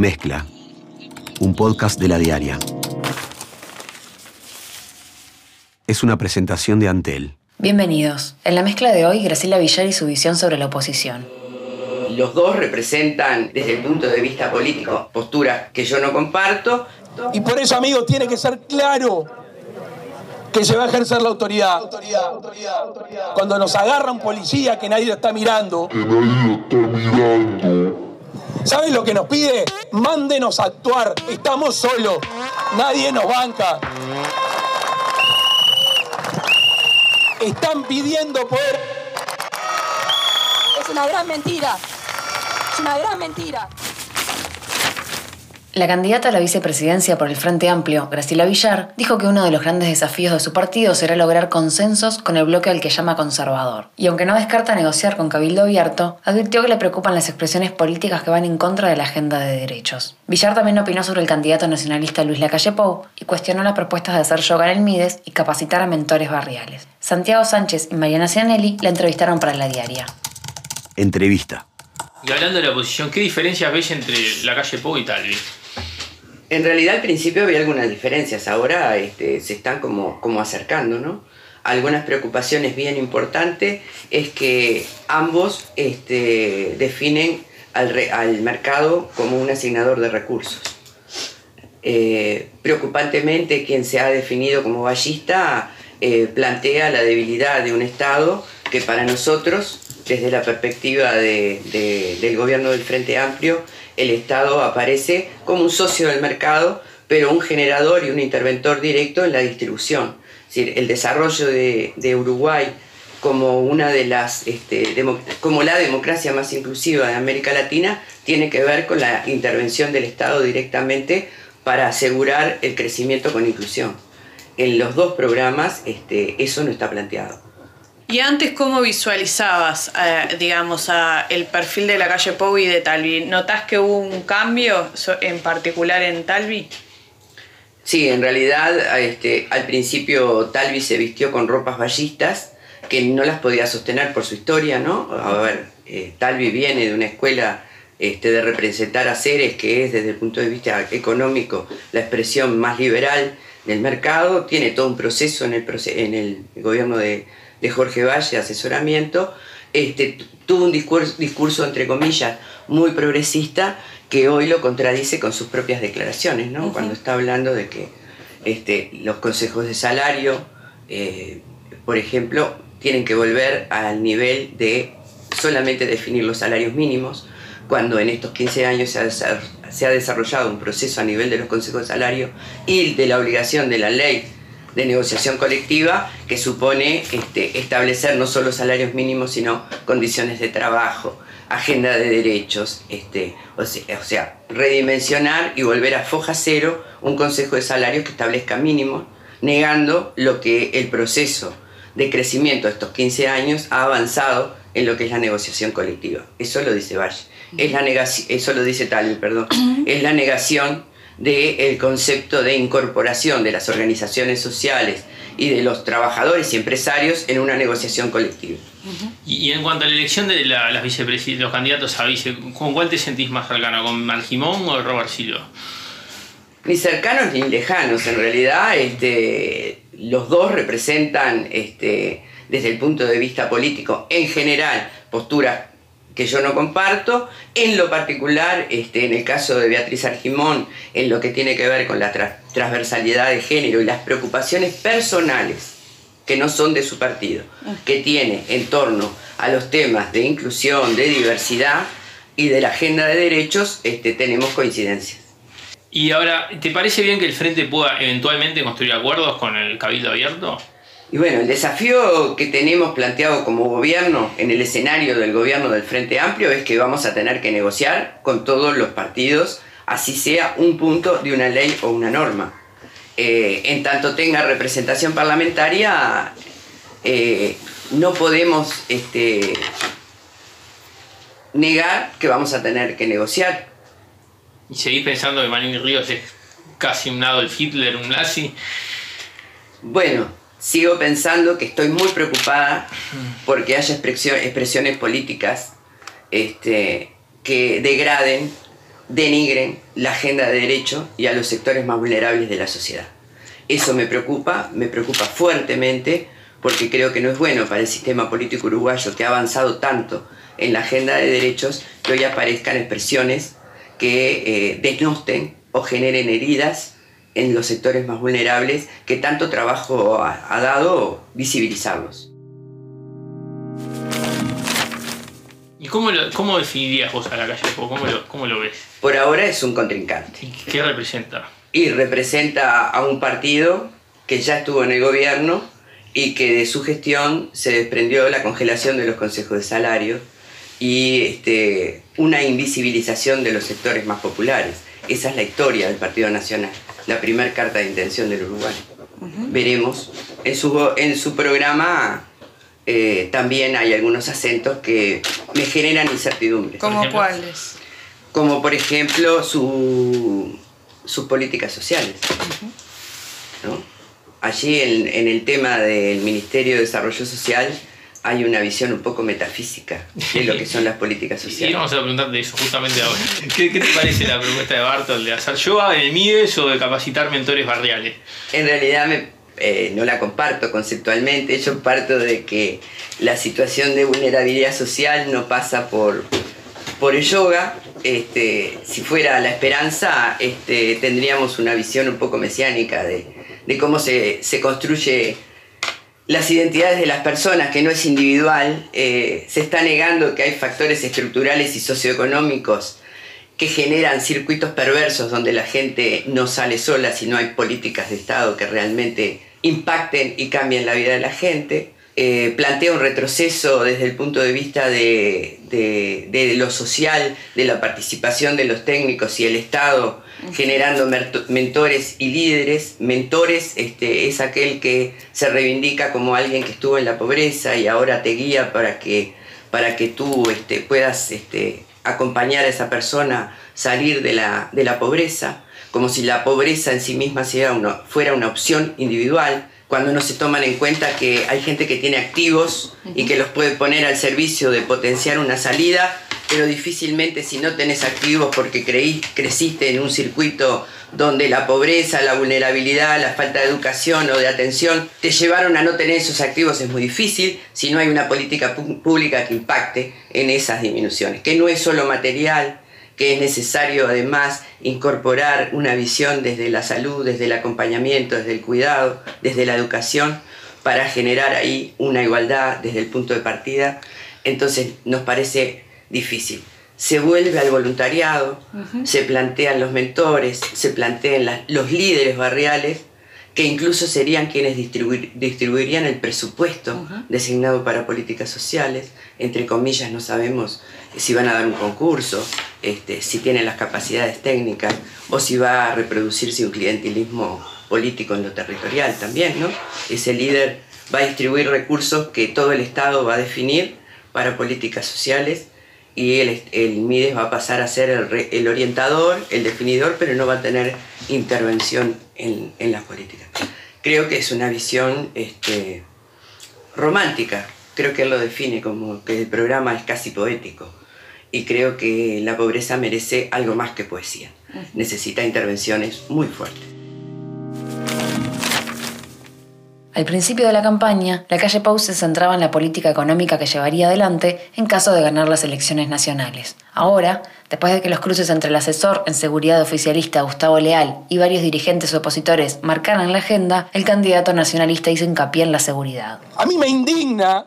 Mezcla, un podcast de la diaria. Es una presentación de Antel. Bienvenidos. En la mezcla de hoy, Graciela Villar y su visión sobre la oposición. Los dos representan, desde el punto de vista político, posturas que yo no comparto. Y por eso, amigo, tiene que ser claro que se va a ejercer la autoridad. Cuando nos agarra un policía que nadie lo está mirando. Que nadie lo está mirando. ¿Saben lo que nos pide? Mándenos a actuar. Estamos solos. Nadie nos banca. Están pidiendo poder. Es una gran mentira. Es una gran mentira. La candidata a la vicepresidencia por el Frente Amplio, Graciela Villar, dijo que uno de los grandes desafíos de su partido será lograr consensos con el bloque al que llama conservador. Y aunque no descarta negociar con Cabildo Abierto, advirtió que le preocupan las expresiones políticas que van en contra de la agenda de derechos. Villar también opinó sobre el candidato nacionalista Luis Lacalle Pou y cuestionó las propuestas de hacer yoga en el Mides y capacitar a mentores barriales. Santiago Sánchez y Mariana Cianelli la entrevistaron para la diaria. Entrevista. Y hablando de la oposición, ¿qué diferencias ves entre la calle Pou y Talvi? En realidad al principio había algunas diferencias, ahora este, se están como, como acercando, ¿no? Algunas preocupaciones bien importantes es que ambos este, definen al, mercado como un asignador de recursos. Eh, preocupantemente, quien se ha definido como ballista eh, plantea la debilidad de un Estado que para nosotros, desde la perspectiva de- de- del gobierno del Frente Amplio, el Estado aparece como un socio del mercado, pero un generador y un interventor directo en la distribución. Es decir, el desarrollo de, Uruguay como una de las este, como la democracia más inclusiva de América Latina tiene que ver con la intervención del Estado directamente para asegurar el crecimiento con inclusión. En los dos programas este, eso no está planteado. ¿Y antes cómo visualizabas, eh, digamos, el perfil de la calle Pou y de Talvi? ¿Notás que hubo un cambio en particular en Talvi? Sí, en realidad este, al principio Talvi se vistió con ropas ballistas que no las podía sostener por su historia, ¿no? A ver, eh, Talvi viene de una escuela este, de representar a seres que es desde el punto de vista económico la expresión más liberal del mercado, tiene todo un proceso en el, en el gobierno de, de Jorge Valle de asesoramiento, este, tu- tuvo un discurso, discurso, entre comillas, muy progresista que hoy lo contradice con sus propias declaraciones, ¿no? Cuando está hablando de que este, los consejos de salario, eh, por ejemplo, tienen que volver al nivel de solamente definir los salarios mínimos, cuando en estos 15 años se ha, desa- se ha desarrollado un proceso a nivel de los consejos de salario y de la obligación de la ley de negociación colectiva que supone este, establecer no solo salarios mínimos, sino condiciones de trabajo, agenda de derechos, este, o, sea, o sea, redimensionar y volver a foja cero un consejo de salarios que establezca mínimos, negando lo que el proceso de crecimiento de estos 15 años ha avanzado en lo que es la negociación colectiva. Eso lo dice Valle. Es la eso lo dice Talvi, perdón. Es la negación del concepto de incorporación de las organizaciones sociales y de los trabajadores y empresarios en una negociación colectiva. Y, y en cuanto a la elección de la- las los candidatos a vice, ¿con cuál te sentís más cercano? ¿Con Margimón o Robert Silva? Ni cercanos ni lejanos, en realidad este, los dos representan este, desde el punto de vista político en general posturas que yo no comparto, en lo particular, este, en el caso de Beatriz Argimón, en lo que tiene que ver con la tra- transversalidad de género y las preocupaciones personales que no son de su partido, que tiene en torno a los temas de inclusión, de diversidad y de la agenda de derechos, este, tenemos coincidencias. Y ahora, ¿te parece bien que el Frente pueda eventualmente construir acuerdos con el Cabildo Abierto? Y bueno, el desafío que tenemos planteado como gobierno en el escenario del gobierno del Frente Amplio es que vamos a tener que negociar con todos los partidos, así sea un punto de una ley o una norma. Eh, en tanto tenga representación parlamentaria, eh, no podemos este, negar que vamos a tener que negociar. ¿Y seguís pensando que Manuel Ríos es casi un Adolf Hitler, un nazi? Bueno, sigo pensando que estoy muy preocupada porque haya expresio- expresiones políticas este, que degraden denigren la agenda de derecho y a los sectores más vulnerables de la sociedad. Eso me preocupa, me preocupa fuertemente porque creo que no es bueno para el sistema político uruguayo que ha avanzado tanto en la agenda de derechos que hoy aparezcan expresiones que eh, desnosten o generen heridas en los sectores más vulnerables que tanto trabajo ha, ha dado visibilizarlos. ¿Y cómo, lo- cómo definirías vos a la calle? ¿Cómo lo, cómo lo ves? Por ahora es un contrincante. ¿Y ¿Qué representa? y representa a un partido que ya estuvo en el gobierno y que de su gestión se desprendió la congelación de los consejos de salario y este, una invisibilización de los sectores más populares. Esa es la historia del Partido Nacional, la primera carta de intención del Uruguay. Veremos. En su, en su programa eh, también hay algunos acentos que me generan incertidumbre ¿Cómo ejemplo? cuáles? como por ejemplo su- sus políticas sociales. ¿no? Allí en, en el tema del Ministerio de Desarrollo Social hay una visión un poco metafísica de lo que son las políticas Y sociales. vamos a preguntarte eso justamente ahora. ¿Qué, qué te parece la propuesta de Bartol de hacer yoga en el MIDES o de capacitar mentores barriales? En realidad me- eh, no la comparto conceptualmente, yo parto de que la situación de vulnerabilidad social no pasa por, por el yoga. Este, si fuera la esperanza, este, tendríamos una visión un poco mesiánica de, de cómo se, se construye las identidades de las personas, que no es individual. Eh, se está negando que hay factores estructurales y socioeconómicos que generan circuitos perversos donde la gente no sale sola si no hay políticas de Estado que realmente impacten y cambien la vida de la gente. Eh, plantea un retroceso desde el punto de vista de, de- de lo social, de la participación de los técnicos y el Estado, generando mentores y líderes. Mentores este, es aquel que se reivindica como alguien que estuvo en la pobreza y ahora te guía para que, para que tú este, puedas este, acompañar a esa persona salir de la, de la pobreza, como si la pobreza en sí misma sea una- fuera una opción individual, cuando no se toman en cuenta que hay gente que tiene activos y que los puede poner al servicio de potenciar una salida, pero difícilmente si no tenés activos porque creí, creciste en un circuito donde la pobreza, la vulnerabilidad, la falta de educación o de atención te llevaron a no tener esos activos es muy difícil si no hay una política pública que impacte en esas disminuciones, que no es solo material, que es necesario además incorporar una visión desde la salud, desde el acompañamiento, desde el cuidado, desde la educación, para generar ahí una igualdad desde el punto de partida. Entonces nos parece difícil. Se vuelve al voluntariado, se plantean los mentores, se plantean los líderes barriales, que incluso serían quienes distribuir- distribuirían el presupuesto designado para políticas sociales. Entre comillas, no sabemos si van a dar un concurso, este, si tienen las capacidades técnicas o si va a reproducirse un clientelismo político en lo territorial también, ¿no? Ese líder va a distribuir recursos que todo el Estado va a definir para políticas sociales y el, el MIDES va a pasar a ser el orientador, el definidor, pero no va a tener intervención en, en las políticas. Creo que es una visión este, romántica, creo que él lo define como que el programa es casi poético y creo que la pobreza merece algo más que poesía, necesita intervenciones muy fuertes. Al principio de la campaña, la calle Pau se centraba en la política económica que llevaría adelante en caso de ganar las elecciones nacionales. Ahora, después de que los cruces entre el asesor en seguridad oficialista Gustavo Leal y varios dirigentes opositores marcaran la agenda, el candidato nacionalista hizo hincapié en la seguridad. A mí me indigna,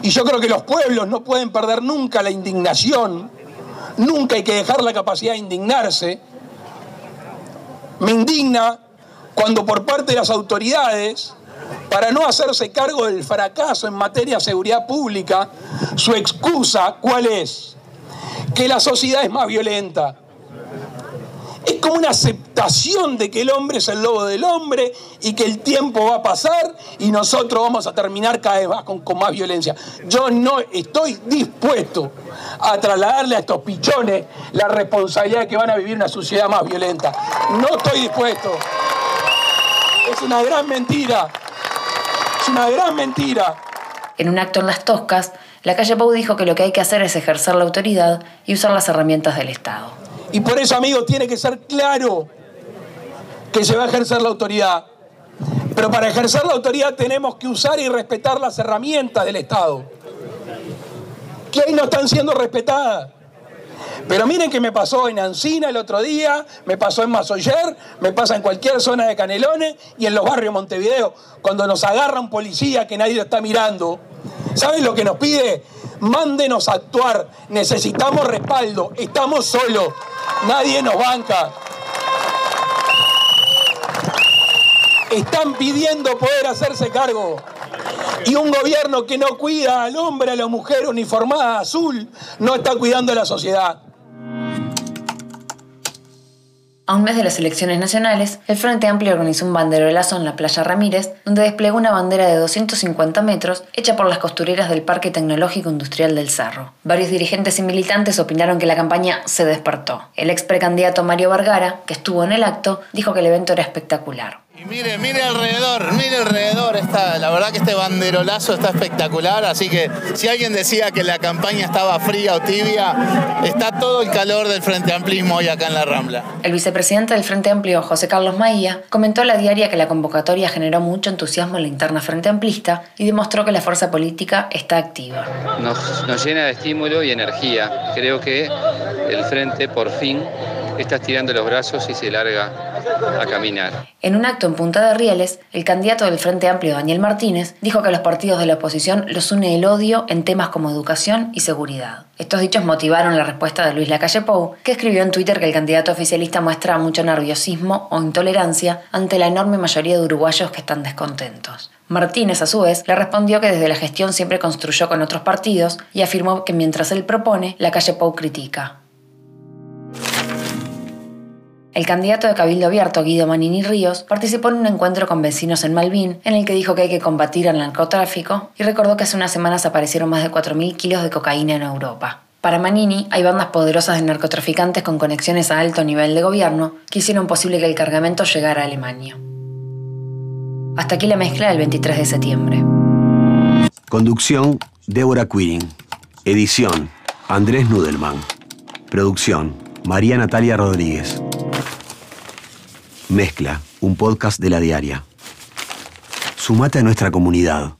y yo creo que los pueblos no pueden perder nunca la indignación, nunca hay que dejar la capacidad de indignarse. Me indigna cuando por parte de las autoridades, para no hacerse cargo del fracaso en materia de seguridad pública, su excusa, ¿cuál es? Que la sociedad es más violenta. Es como una aceptación de que el hombre es el lobo del hombre y que el tiempo va a pasar y nosotros vamos a terminar cada vez más con, con más violencia. Yo no estoy dispuesto a trasladarle a estos pichones la responsabilidad de que van a vivir una sociedad más violenta. No estoy dispuesto. Es una gran mentira. Es una gran mentira. En un acto en Las Toscas, la calle Pau dijo que lo que hay que hacer es ejercer la autoridad y usar las herramientas del Estado. Y por eso, amigos, tiene que ser claro que se va a ejercer la autoridad. Pero para ejercer la autoridad tenemos que usar y respetar las herramientas del Estado, que ahí no están siendo respetadas. Pero miren que me pasó en Ancina el otro día, me pasó en Masoyer, me pasa en cualquier zona de Canelones y en los barrios de Montevideo, cuando nos agarra un policía que nadie está mirando. ¿Saben lo que nos pide? Mándenos a actuar, necesitamos respaldo, estamos solos, nadie nos banca. Están pidiendo poder hacerse cargo. Y un gobierno que no cuida al hombre, a la mujer uniformada azul, no está cuidando a la sociedad. A un mes de las elecciones nacionales, el Frente Amplio organizó un banderolazo en la playa Ramírez, donde desplegó una bandera de 250 metros hecha por las costureras del Parque Tecnológico Industrial del Cerro. Varios dirigentes y militantes opinaron que la campaña se despertó. El ex precandidato Mario Vergara, que estuvo en el acto, dijo que el evento era espectacular. Y mire, mire alrededor, mire alrededor, está, la verdad que este banderolazo está espectacular, así que si alguien decía que la campaña estaba fría o tibia, está todo el calor del Frente Amplismo hoy acá en la Rambla. El vicepresidente del Frente Amplio, José Carlos Maía, comentó a la diaria que la convocatoria generó mucho entusiasmo en la interna Frente Amplista y demostró que la fuerza política está activa. Nos, nos llena de estímulo y energía. Creo que el Frente por fin está estirando los brazos y se larga En un acto en Punta de Rieles, el candidato del Frente Amplio, Daniel Martínez, dijo que a los partidos de la oposición los une el odio en temas como educación y seguridad. Estos dichos motivaron la respuesta de Luis Lacalle Pou, que escribió en Twitter que el candidato oficialista muestra mucho nerviosismo o intolerancia ante la enorme mayoría de uruguayos que están descontentos. Martínez, a su vez, le respondió que desde la gestión siempre construyó con otros partidos y afirmó que mientras él propone, la calle Pou critica. El candidato de Cabildo Abierto, Guido Manini Ríos, participó en un encuentro con vecinos en Malvin, en el que dijo que hay que combatir el narcotráfico y recordó que hace unas semanas aparecieron más de 4.000 kilos de cocaína en Europa. Para Manini, hay bandas poderosas de narcotraficantes con conexiones a alto nivel de gobierno que hicieron posible que el cargamento llegara a Alemania. Hasta aquí la mezcla del 23 de septiembre. Conducción, Débora Quirin. Edición, Andrés Nudelman. Producción, María Natalia Rodríguez. Mezcla, un podcast de la diaria. Sumate a nuestra comunidad.